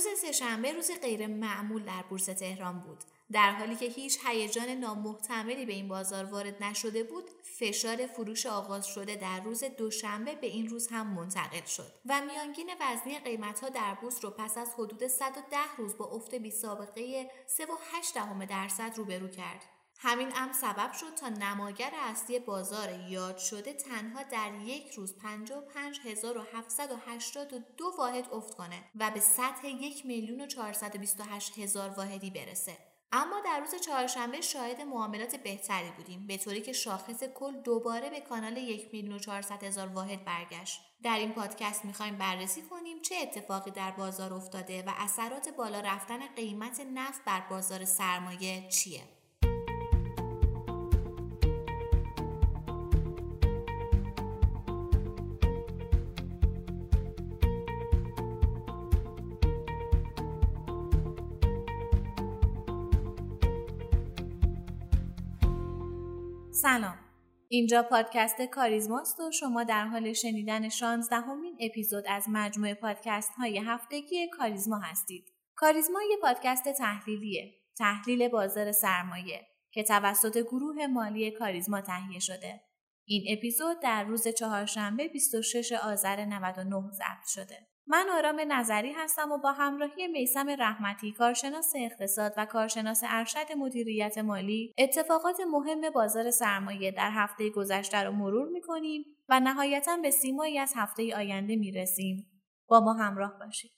روز سهشنبه روز غیر معمول در بورس تهران بود. در حالی که هیچ هیجان نامحتملی به این بازار وارد نشده بود، فشار فروش آغاز شده در روز دوشنبه به این روز هم منتقل شد و میانگین وزنی قیمتها در بورس رو پس از حدود 110 روز با افت بی سابقه 3.8 درصد روبرو کرد. همین امر سبب شد تا نماگر اصلی بازار یاد شده تنها در یک روز 55782 واحد افت کنه و به سطح یک میلیون و هزار واحدی برسه. اما در روز چهارشنبه شاهد معاملات بهتری بودیم به طوری که شاخص کل دوباره به کانال یک میلیون و هزار واحد برگشت در این پادکست می‌خوایم بررسی کنیم چه اتفاقی در بازار افتاده و اثرات بالا رفتن قیمت نفت بر بازار سرمایه چیه سلام اینجا پادکست کاریزماست و شما در حال شنیدن 16 همین اپیزود از مجموعه پادکست های هفتگی کاریزما هستید. کاریزما یه پادکست تحلیلیه. تحلیل بازار سرمایه که توسط گروه مالی کاریزما تهیه شده. این اپیزود در روز چهارشنبه 26 آذر 99 ضبط شده. من آرام نظری هستم و با همراهی میسم رحمتی کارشناس اقتصاد و کارشناس ارشد مدیریت مالی اتفاقات مهم بازار سرمایه در هفته گذشته رو مرور می‌کنیم و نهایتا به سیمایی از هفته آینده می‌رسیم. با ما همراه باشید.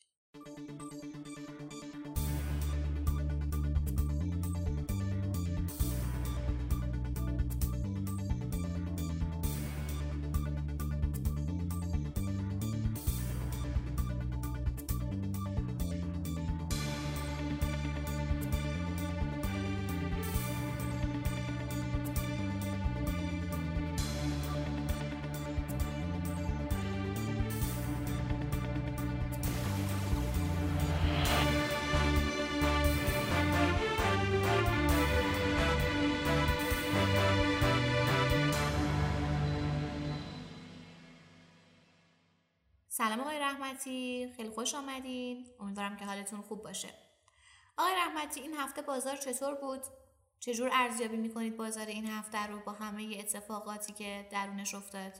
سلام آقای رحمتی خیلی خوش آمدین. امیدوارم که حالتون خوب باشه. آقای رحمتی این هفته بازار چطور بود؟ چجور ارزیابی می‌کنید بازار این هفته رو با همه اتفاقاتی که درونش افتاد؟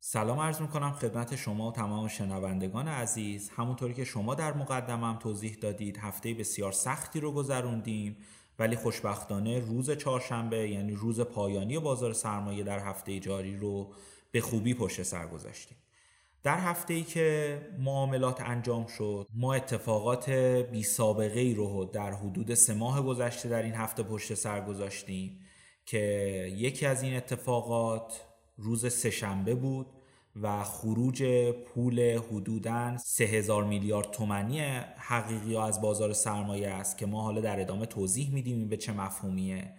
سلام عرض می‌کنم خدمت شما و تمام شنوندگان عزیز. همونطوری که شما در مقدمم توضیح دادید هفته بسیار سختی رو گذروندیم ولی خوشبختانه روز چهارشنبه یعنی روز پایانی بازار سرمایه در هفته جاری رو به خوبی پشت سر گذاشتیم. در هفته ای که معاملات انجام شد ما اتفاقات بی سابقه ای رو در حدود سه ماه گذشته در این هفته پشت سر گذاشتیم که یکی از این اتفاقات روز سهشنبه بود و خروج پول حدوداً سه هزار میلیارد تومنی حقیقی از بازار سرمایه است که ما حالا در ادامه توضیح میدیم به چه مفهومیه.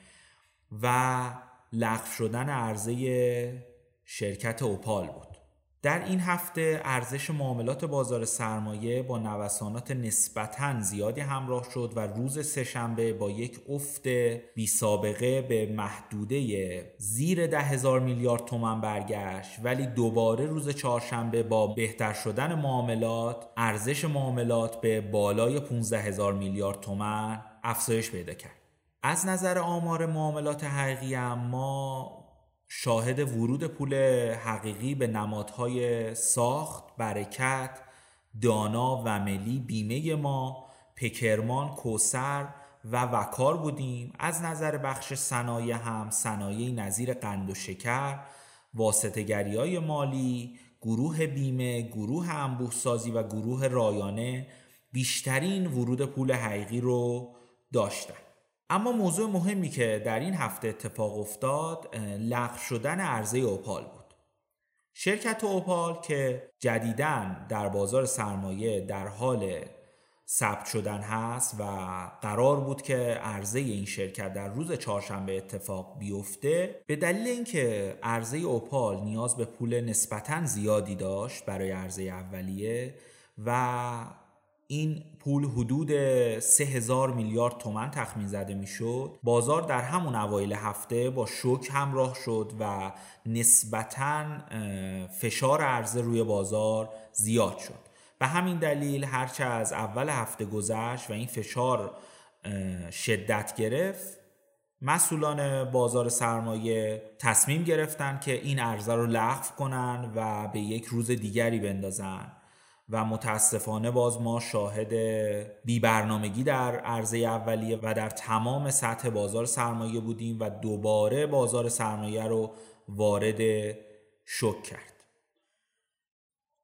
و لغو شدن عرضه شرکت اوپال بود. در این هفته ارزش معاملات بازار سرمایه با نوسانات نسبتا زیادی همراه شد و روز سهشنبه با یک افت بی سابقه به محدوده زیر ده هزار میلیارد تومن برگشت. ولی دوباره روز چهارشنبه با بهتر شدن معاملات ارزش معاملات به بالای 15 هزار میلیارد تومن افزایش پیدا کرد. از نظر آمار معاملات حقیقی ما شاهد ورود پول حقیقی به نمادهای ساخت، برکت، دانا و ملی بیمه ما، پکرمان، کوسر و وکار بودیم. از نظر بخش صنایع هم صنایع نظیر قند و شکر واسطگری های مالی گروه بیمه گروه انبوه سازی و گروه رایانه بیشترین ورود پول حقیقی رو داشتن. اما موضوع مهمی که در این هفته اتفاق افتاد لغو شدن عرضه اوپال بود. شرکت اوپال که جدیدن در بازار سرمایه در حال ثبت شدن هست و قرار بود که عرضه این شرکت در روز چهارشنبه اتفاق بیفته به دلیل اینکه عرضه اوپال نیاز به پول نسبتا زیادی داشت برای عرضه اولیه و این پول حدود 3000 میلیارد تومن تخمین زده می‌شد. بازار در همون اوایل هفته با شوک همراه شد و نسبتا فشار عرضه روی بازار زیاد شد. به همین دلیل هرچه از اول هفته گذشت و این فشار شدت گرفت مسئولان بازار سرمایه تصمیم گرفتن که این عرضه رو لغو کنن و به یک روز دیگری بندازن. و متاسفانه باز ما شاهد بی برنامگی در عرضه اولیه و در تمام سطح بازار سرمایه بودیم و دوباره بازار سرمایه رو وارد شک کرد.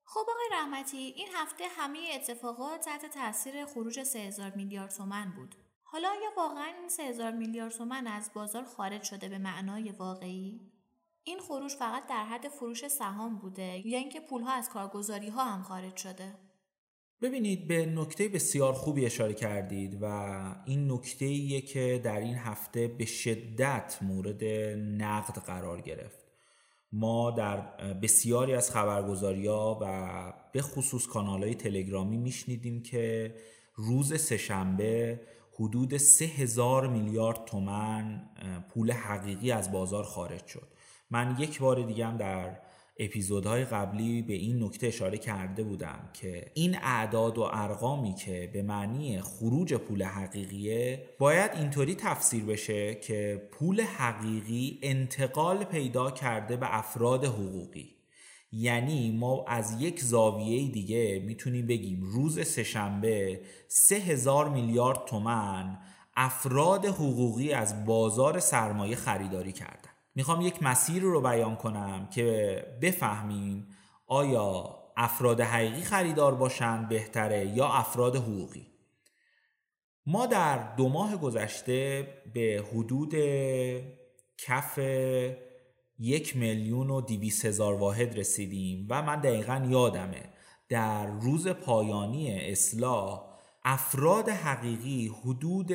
خب آقای رحمتی این هفته همه اتفاقات تحت تاثیر خروج 3000 میلیارد تومن بود. حالا یا واقعا این 3000 میلیارد تومن از بازار خارج شده به معنای واقعی؟ این خروج فقط در حد فروش سهام بوده یا اینکه پولها از کارگزاری ها هم خارج شده؟ ببینید به نکته بسیار خوبی اشاره کردید و این نکته که در این هفته به شدت مورد نقد قرار گرفت. ما در بسیاری از خبرگزاری و به خصوص کانال های تلگرامی میشنیدیم که روز سهشنبه حدود سه هزار میلیارد تومن پول حقیقی از بازار خارج شد. من یک بار دیگه هم در اپیزودهای قبلی به این نکته اشاره کرده بودم که این اعداد و ارقامی که به معنی خروج پول حقیقیه باید اینطوری تفسیر بشه که پول حقیقی انتقال پیدا کرده به افراد حقوقی. یعنی ما از یک زاویه دیگه می‌تونیم بگیم روز سهشنبه سه هزار میلیارد تومن افراد حقوقی از بازار سرمایه خریداری کردن. می‌خوام یک مسیر رو بیان کنم که بفهمیم آیا افراد حقیقی خریدار باشن بهتره یا افراد حقوقی. ما در دو ماه گذشته به حدود کف یک میلیون و دیویس هزار واحد رسیدیم و من دقیقا یادمه در روز پایانی اصلاح افراد حقیقی حدود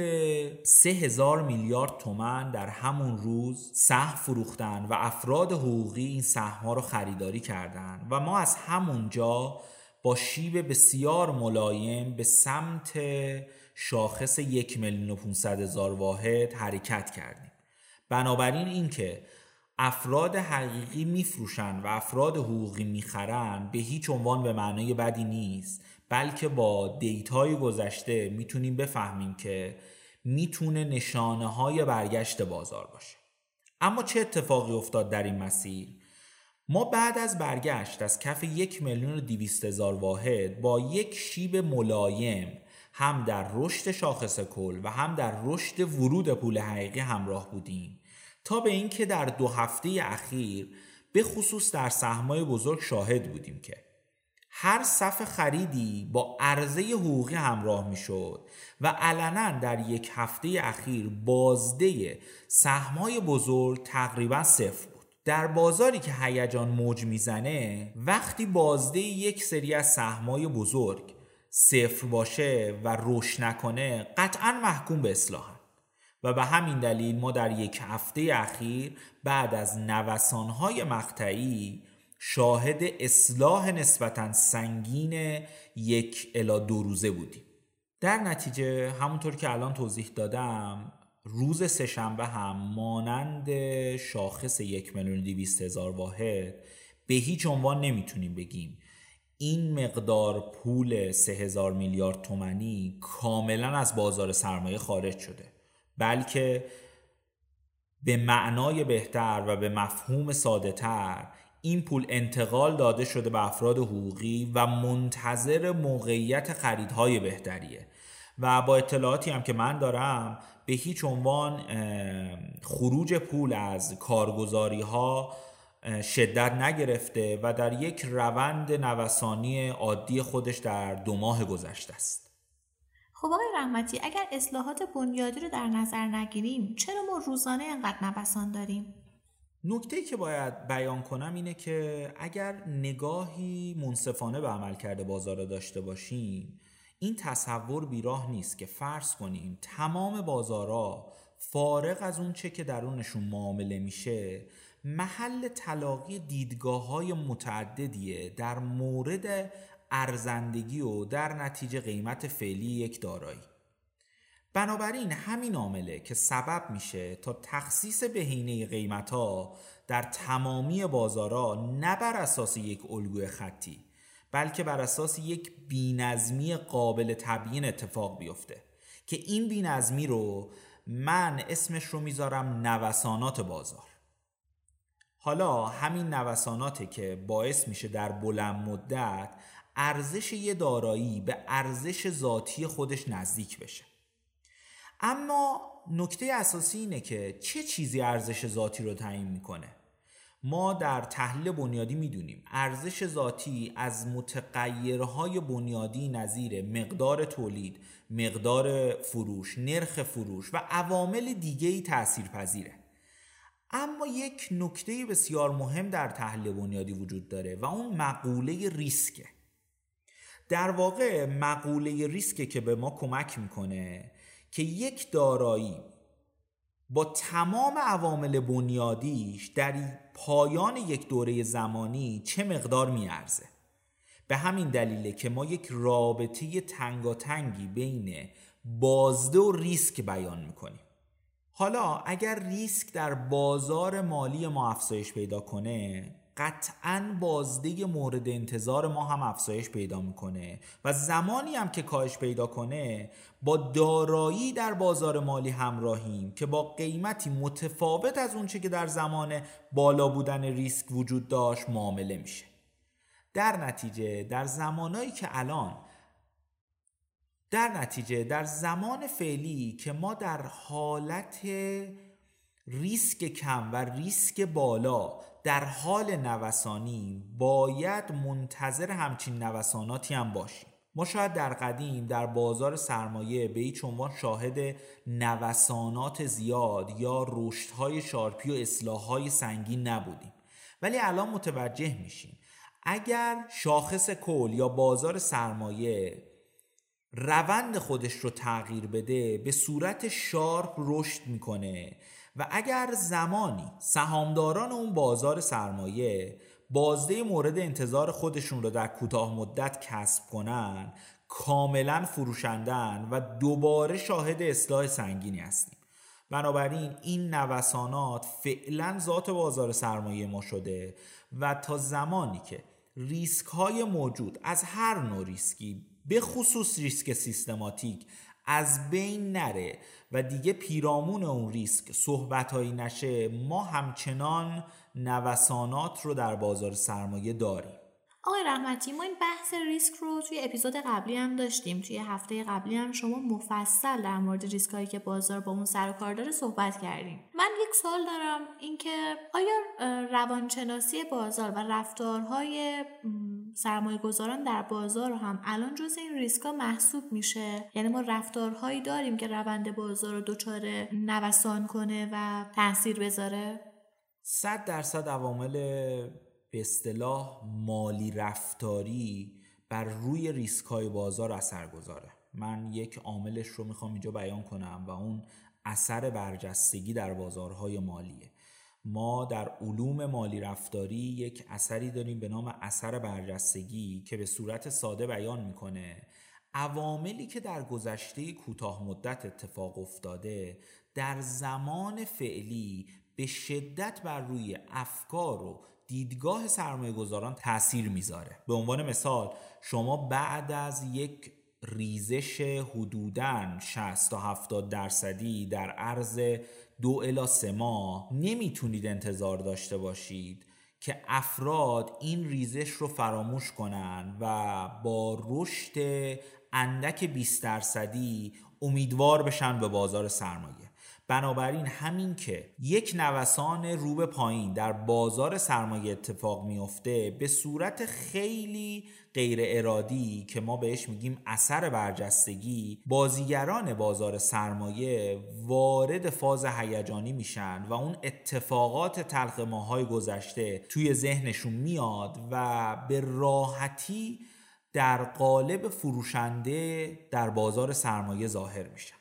سه هزار میلیارد تومن در همون روز سهم فروختن و افراد حقوقی این سهم ها رو خریداری کردن و ما از همونجا با شیب بسیار ملایم به سمت شاخص یک میلیون و هزار واحد حرکت کردیم. بنابراین اینکه افراد حقیقی میفروشن و افراد حقوقی می‌خرن به هیچ عنوان به معنای بدی نیست. بلکه با دیتای گذشته می‌تونیم بفهمیم که می‌تونه نشانه های برگشت بازار باشه اما چه اتفاقی افتاد در این مسیر؟ ما بعد از برگشت از کف یک میلیون و هزار واحد با یک شیب ملایم هم در رشد شاخص کل و هم در رشد ورود پول حقیقی همراه بودیم تا به اینکه در دو هفته اخیر به خصوص در سهمای بزرگ شاهد بودیم که هر صف خریدی با عرضه حقوقی همراه می شد و علنا در یک هفته اخیر بازده سهمای بزرگ تقریبا صفر بود. در بازاری که هیجان موج می‌زنه وقتی بازده یک سری از سهمای بزرگ صفر باشه و رشد نکنه قطعا محکوم به اصلاح و به همین دلیل ما در یک هفته اخیر بعد از نوسانهای مقطعی شاهد اصلاح نسبتا سنگین یک الا دو روزه بودیم. در نتیجه همونطور که الان توضیح دادم روز سهشنبه هم مانند شاخص یک میلیون دیویست هزار واحد به هیچ عنوان نمی‌تونیم بگیم این مقدار پول سه هزار میلیارد تومنی کاملا از بازار سرمایه خارج شده بلکه به معنای بهتر و به مفهوم ساده تر این پول انتقال داده شده به افراد حقوقی و منتظر موقعیت خریدهای بهتریه. و با اطلاعاتی هم که من دارم به هیچ عنوان خروج پول از کارگزاری ها شدت نگرفته و در یک روند نوسانی عادی خودش در دو ماه گذشته است. خب آقای رحمتی اگر اصلاحات بنیادی رو در نظر نگیریم چرا ما روزانه انقدر نوسان داریم؟ نکته که باید بیان کنم اینه که اگر نگاهی منصفانه به عمل کرده بازار داشته باشیم این تصور بیراه نیست که فرض کنیم تمام بازارا فارغ از اون چه که درونشون معامله میشه محل تلاقی دیدگاه های متعددیه در مورد ارزندگی و در نتیجه قیمت فعلی یک دارایی. بنابراین همین عامله که سبب میشه تا تخصیص بهینه قیمت ها در تمامی بازارها نه بر اساس یک الگوی خطی بلکه بر اساس یک بینظمی قابل تبیین اتفاق بیفته که این بینظمی رو من اسمش رو می‌ذارم نوسانات بازار. حالا همین نوساناته که باعث میشه در بلند مدت ارزش یه دارایی به ارزش ذاتی خودش نزدیک بشه. اما نکته اساسی اینه که چه چیزی ارزش ذاتی رو تعیین می‌کنه ما در تحلیل بنیادی می‌دونیم ارزش ذاتی از متغیرهای بنیادی نظیر مقدار تولید، مقدار فروش، نرخ فروش و عوامل دیگه ای تأثیر پذیره. اما یک نکته بسیار مهم در تحلیل بنیادی وجود داره و اون مقوله ریسکه. در واقع مقوله ریسکه که به ما کمک می‌کنه که یک دارایی با تمام عوامل بنیادیش در پایان یک دوره زمانی چه مقدار میارزه؟ به همین دلیله که ما یک رابطه تنگاتنگی بین بازده و ریسک بیان می‌کنیم. حالا اگر ریسک در بازار مالی ما افزایش پیدا کنه قطعا بازده مورد انتظار ما هم افزایش پیدا می‌کنه و زمانی هم که کاهش پیدا کنه با دارایی در بازار مالی همراهیم که با قیمتی متفاوت از اونچه که در زمان بالا بودن ریسک وجود داشت معامله میشه. در نتیجه در زمانایی که الان در نتیجه در زمان فعلی که ما در حالت ریسک کم و ریسک بالا در حال نوسانی باید منتظر همچین نوساناتی هم باشیم. ما شاید در قدیم در بازار سرمایه به هیچ عنوان شاهد نوسانات زیاد یا رشدهای شارپی و اصلاحهای سنگین نبودیم. ولی الان متوجه میشیم. اگر شاخص کل یا بازار سرمایه روند خودش رو تغییر بده به صورت شارپ رشد می‌کنه و اگر زمانی سهامداران اون بازار سرمایه بازده مورد انتظار خودشون رو در کوتاه مدت کسب کنن کاملا فروشندن و دوباره شاهد اصلاح سنگینی هستیم. بنابراین این نوسانات فعلا ذات بازار سرمایه ما شده و تا زمانی که ریسک های موجود از هر نوع ریسکی به خصوص ریسک سیستماتیک از بین نره و دیگه پیرامون اون ریسک صحبتهایی نشه ما همچنان نوسانات رو در بازار سرمایه داریم. آقای رحمتی ما این بحث ریسک رو توی اپیزود قبلی هم داشتیم. توی هفته قبلی هم شما مفصل در مورد ریسک هایی که بازار با اون سر و کار داره صحبت کردیم. من یک سوال دارم اینکه آیا روانشناسی بازار و رفتارهای سرمایه گذاران در بازار هم الان جز این ریسک ها محسوب میشه. یعنی ما رفتارهایی داریم که روند بازار رو دچار نوسان کنه و تاثیر بذاره. صد درصد عوامل به اصطلاح مالی رفتاری بر روی ریسک های بازار اثر گذاره. من یک عاملش رو می‌خوام اینجا بیان کنم و اون اثر برجستگی در بازارهای مالیه. ما در علوم مالی رفتاری یک اثری داریم به نام اثر برجستگی که به صورت ساده بیان می‌کنه. عواملی که در گذشته کوتاه مدت اتفاق افتاده در زمان فعلی به شدت بر روی افکار و دیدگاه سرمایه گذاران تاثیر می‌ذاره. به عنوان مثال شما بعد از یک ریزش حدوداً 60 تا 70 درصدی در عرض دو الا سه ماه نمی‌تونید انتظار داشته باشید که افراد این ریزش رو فراموش کنن و با رشد اندک 20 درصدی امیدوار بشن به بازار سرمایه. بنابراین همین که یک نوسان رو به پایین در بازار سرمایه اتفاق میفته به صورت خیلی غیر ارادی که ما بهش میگیم اثر برجستگی بازیگران بازار سرمایه وارد فاز هیجانی میشن و اون اتفاقات تلخ ماهای گذشته توی ذهنشون میاد و به راحتی در قالب فروشنده در بازار سرمایه ظاهر میشن.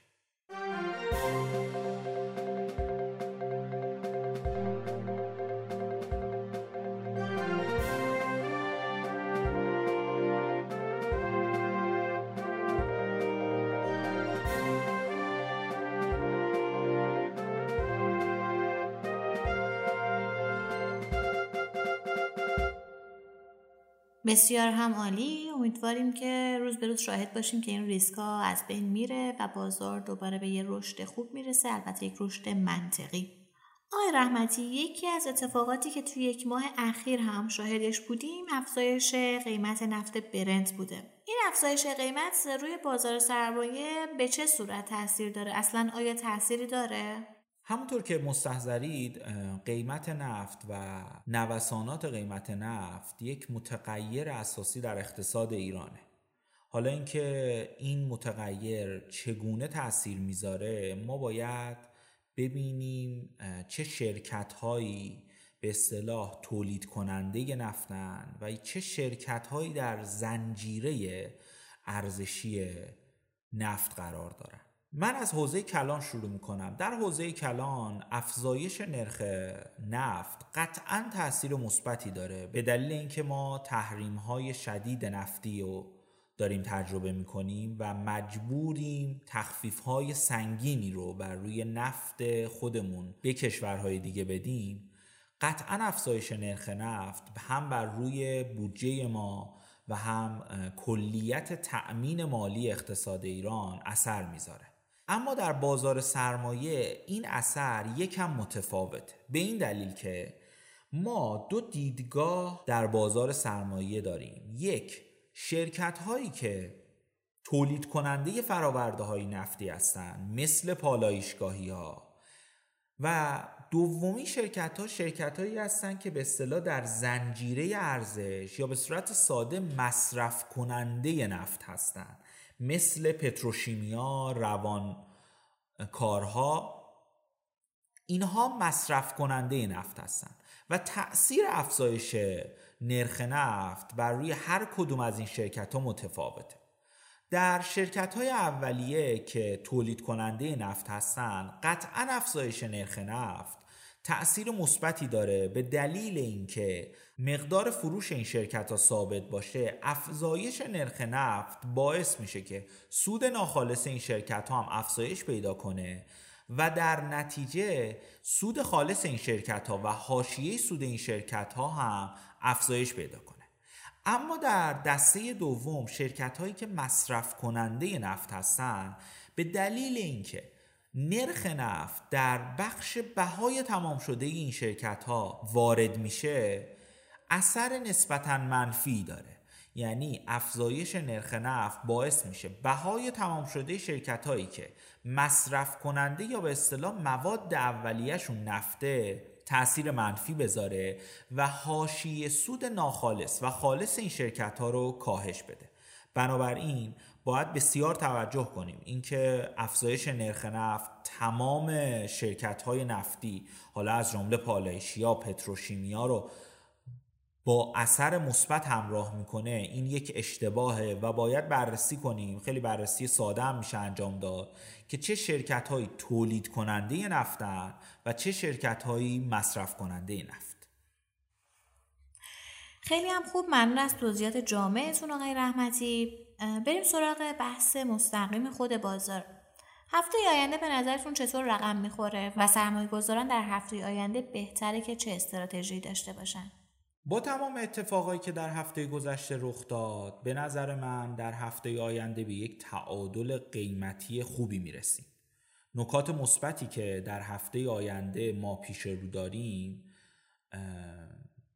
بسیار هم عالی. امیدواریم که روز به روز شاهد باشیم که این ریسک از بین میره و بازار دوباره به یه رشد خوب می‌رسه. البته یک رشد منطقی. آقای رحمتی یکی از اتفاقاتی که توی یک ماه اخیر هم شاهدش بودیم افزایش قیمت نفت برنت بوده. این افزایش قیمت روی بازار سرمایه به چه صورت تاثیر داره؟ اصلا آیا تاثیری داره؟ همونطور که مستحضرید قیمت نفت و نوسانات قیمت نفت یک متغیر اساسی در اقتصاد ایرانه. حالا اینکه این متغیر چگونه تاثیر می‌ذاره ما باید ببینیم چه شرکت هایی به اصطلاح تولید کننده نفتن و چه شرکت هایی در زنجیره ارزشی نفت قرار دارن. من از حوزه کلان شروع می‌کنم. در حوزه کلان افزایش نرخ نفت قطعا تاثیر مثبتی داره. به دلیل اینکه ما تحریم های شدید نفتی رو داریم تجربه می‌کنیم و مجبوریم تخفیف های سنگینی رو بر روی نفت خودمون به کشورهای دیگه بدیم. قطعا افزایش نرخ نفت هم بر روی بودجه ما و هم کلیت تأمین مالی اقتصاد ایران اثر می‌ذاره. اما در بازار سرمایه این اثر یکم متفاوته به این دلیل که ما دو دیدگاه در بازار سرمایه داریم. یک شرکت هایی که تولید کننده فراورده های نفتی هستند مثل پالایشگاهی ها و دومی شرکت ها شرکت هایی هستند که به اصطلاح در زنجیره ارزش یا به صورت ساده مصرف کننده نفت هستند مثل پتروشیمیا روان کارها اینها مصرف کننده نفت هستند و تأثیر افزایش نرخ نفت بر روی هر کدوم از این شرکت ها متفاوته. در شرکت های اولیه که تولید کننده نفت هستند قطعا افزایش نرخ نفت تأثیر مثبتی داره به دلیل اینکه مقدار فروش این شرکت ها ثابت باشه افزایش نرخ نفت باعث میشه که سود ناخالص این شرکت ها هم افزایش پیدا کنه و در نتیجه سود خالص این شرکت ها و حاشیه سود این شرکت ها هم افزایش پیدا کنه. اما در دسته دوم شرکت هایی که مصرف کننده نفت هستن به دلیل اینکه نرخ نفت در بخش بهای تمام شده این شرکت ها وارد میشه اثر نسبتا منفی داره. یعنی افزایش نرخ نفت باعث میشه بهای تمام شده شرکت هایی که مصرف کننده یا به اصطلاح مواد اولیهشون نفته تاثیر منفی بذاره و حاشیه سود ناخالص و خالص این شرکت ها رو کاهش بده. بنابراین باید بسیار توجه کنیم. اینکه افزایش نرخ نفت تمام شرکت های نفتی حالا از جمله پالایشیا پتروشیمیا رو با اثر مثبت همراه می‌کنه این یک اشتباهه و باید بررسی کنیم. خیلی بررسی ساده هم میشه انجام داد که چه شرکت هایی تولید کننده نفتن و چه شرکت هایی مصرف کننده نفت. خیلی هم خوب. ممنون از توضیحات جامعتون آقای رحمتی. بریم سراغ بحث مستقیم خود بازار. هفته آینده به نظرتون چطور رقم می‌خوره و سرمایه گذاران در هفته آینده بهتره که چه استراتژی داشته باشن؟ با تمام اتفاقایی که در هفته گذشته رخ داد به نظر من در هفته آینده به یک تعادل قیمتی خوبی می‌رسیم. نکات مثبتی که در هفته آینده ما پیش رو داریم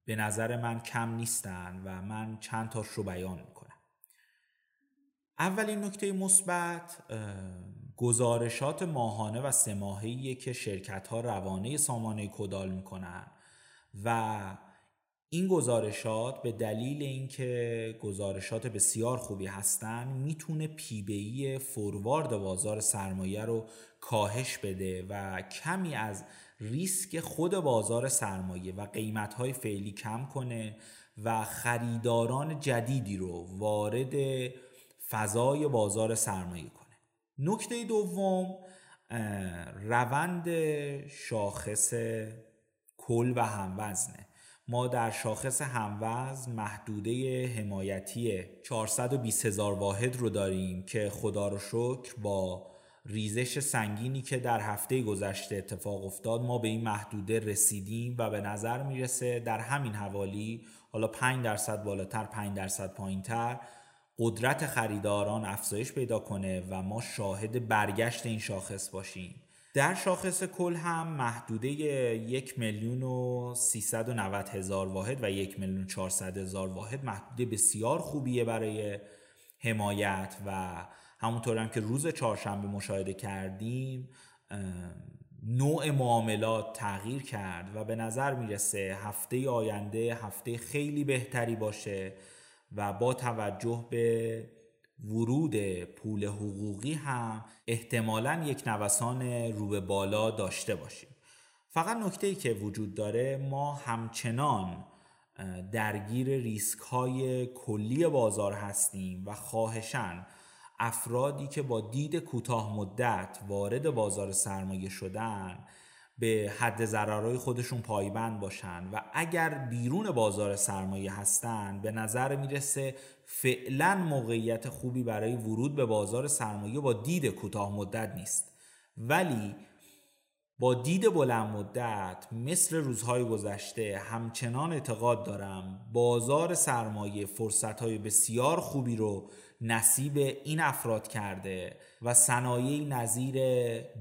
به نظر من کم نیستن و من چند تاش رو بیان می‌کنم. اولین نکته مثبت گزارشات ماهانه و سه که شرکت ها روانه سامانه کدال می‌کنن. و این گزارشات به دلیل اینکه گزارشات بسیار خوبی هستن می‌تونه پیبهی فوروارد بازار سرمایه رو کاهش بده و کمی از ریسک خود بازار سرمایه و قیمتهای فعلی کم کنه و خریداران جدیدی رو وارد فضای بازار سرمایه کنه. نکته دوم روند شاخص کل و هموزنه. ما در شاخص هموزن محدوده حمایتی 420 هزار واحد رو داریم که خدا رو شکر با ریزش سنگینی که در هفته گذشته اتفاق افتاد ما به این محدوده رسیدیم و به نظر می‌رسه در همین حوالی حالا 5 درصد بالاتر 5 درصد پایینتر قدرت خریداران افزایش پیدا کنه و ما شاهد برگشت این شاخص باشیم. در شاخص کل هم محدوده یک میلیون و هزار واحد و یک میلیون چهارصد هزار واحد محدوده بسیار خوبیه برای حمایت و همونطور هم که روز چهارشنبه مشاهده کردیم نوع معاملات تغییر کرد و به نظر می‌رسه هفته آینده هفته خیلی بهتری باشه. و با توجه به ورود پول حقوقی هم احتمالا یک نوسان رو به بالا داشته باشیم. فقط نکته ای که وجود داره ما همچنان درگیر ریسک های کلی بازار هستیم و خواهشن افرادی که با دید کوتاه مدت وارد بازار سرمایه شدن به حد ضررهای خودشون پایبند باشن و اگر بیرون بازار سرمایه هستن به نظر می‌رسه فعلا موقعیت خوبی برای ورود به بازار سرمایه با دید کوتاه مدت نیست. ولی با دید بلند مدت مثل روزهای گذشته همچنان اعتقاد دارم بازار سرمایه فرصتهای بسیار خوبی رو نصیب این افراد کرده و صنایعی نظیر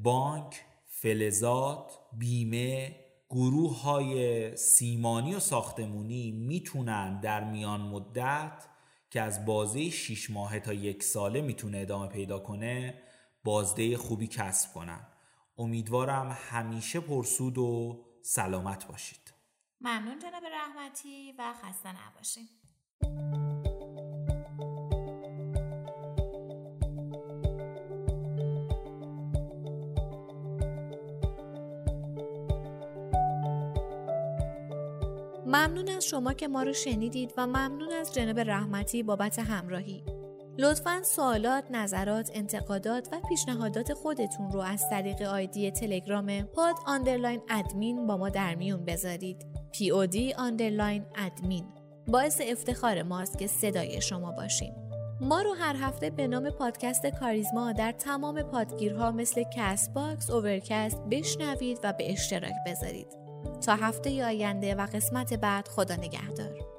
بانک، فلزات، بیمه، گروه های سیمانی و ساختمونی می‌تونن در میان مدت که از بازه 6 ماهه تا یک ساله می‌تونه ادامه پیدا کنه بازده خوبی کسب کنن. امیدوارم همیشه پرسود و سلامت باشید. ممنون جناب رحمتی و خسته نباشید ممنون از شما که ما رو شنیدید و ممنون از جناب رحمتی بابت همراهی. لطفا سوالات، نظرات، انتقادات و پیشنهادات خودتون رو از طریق آیدی تلگرام pod underline admin با ما در میون بذارید. P underline admin باعث افتخار ماست که صدای شما باشیم. ما رو هر هفته به نام پادکست کاریزما در تمام پادگیرها مثل Castbox، Overcast بشنوید و به اشتراک بذارید. تا هفته آینده و قسمت بعد خدا نگهدار.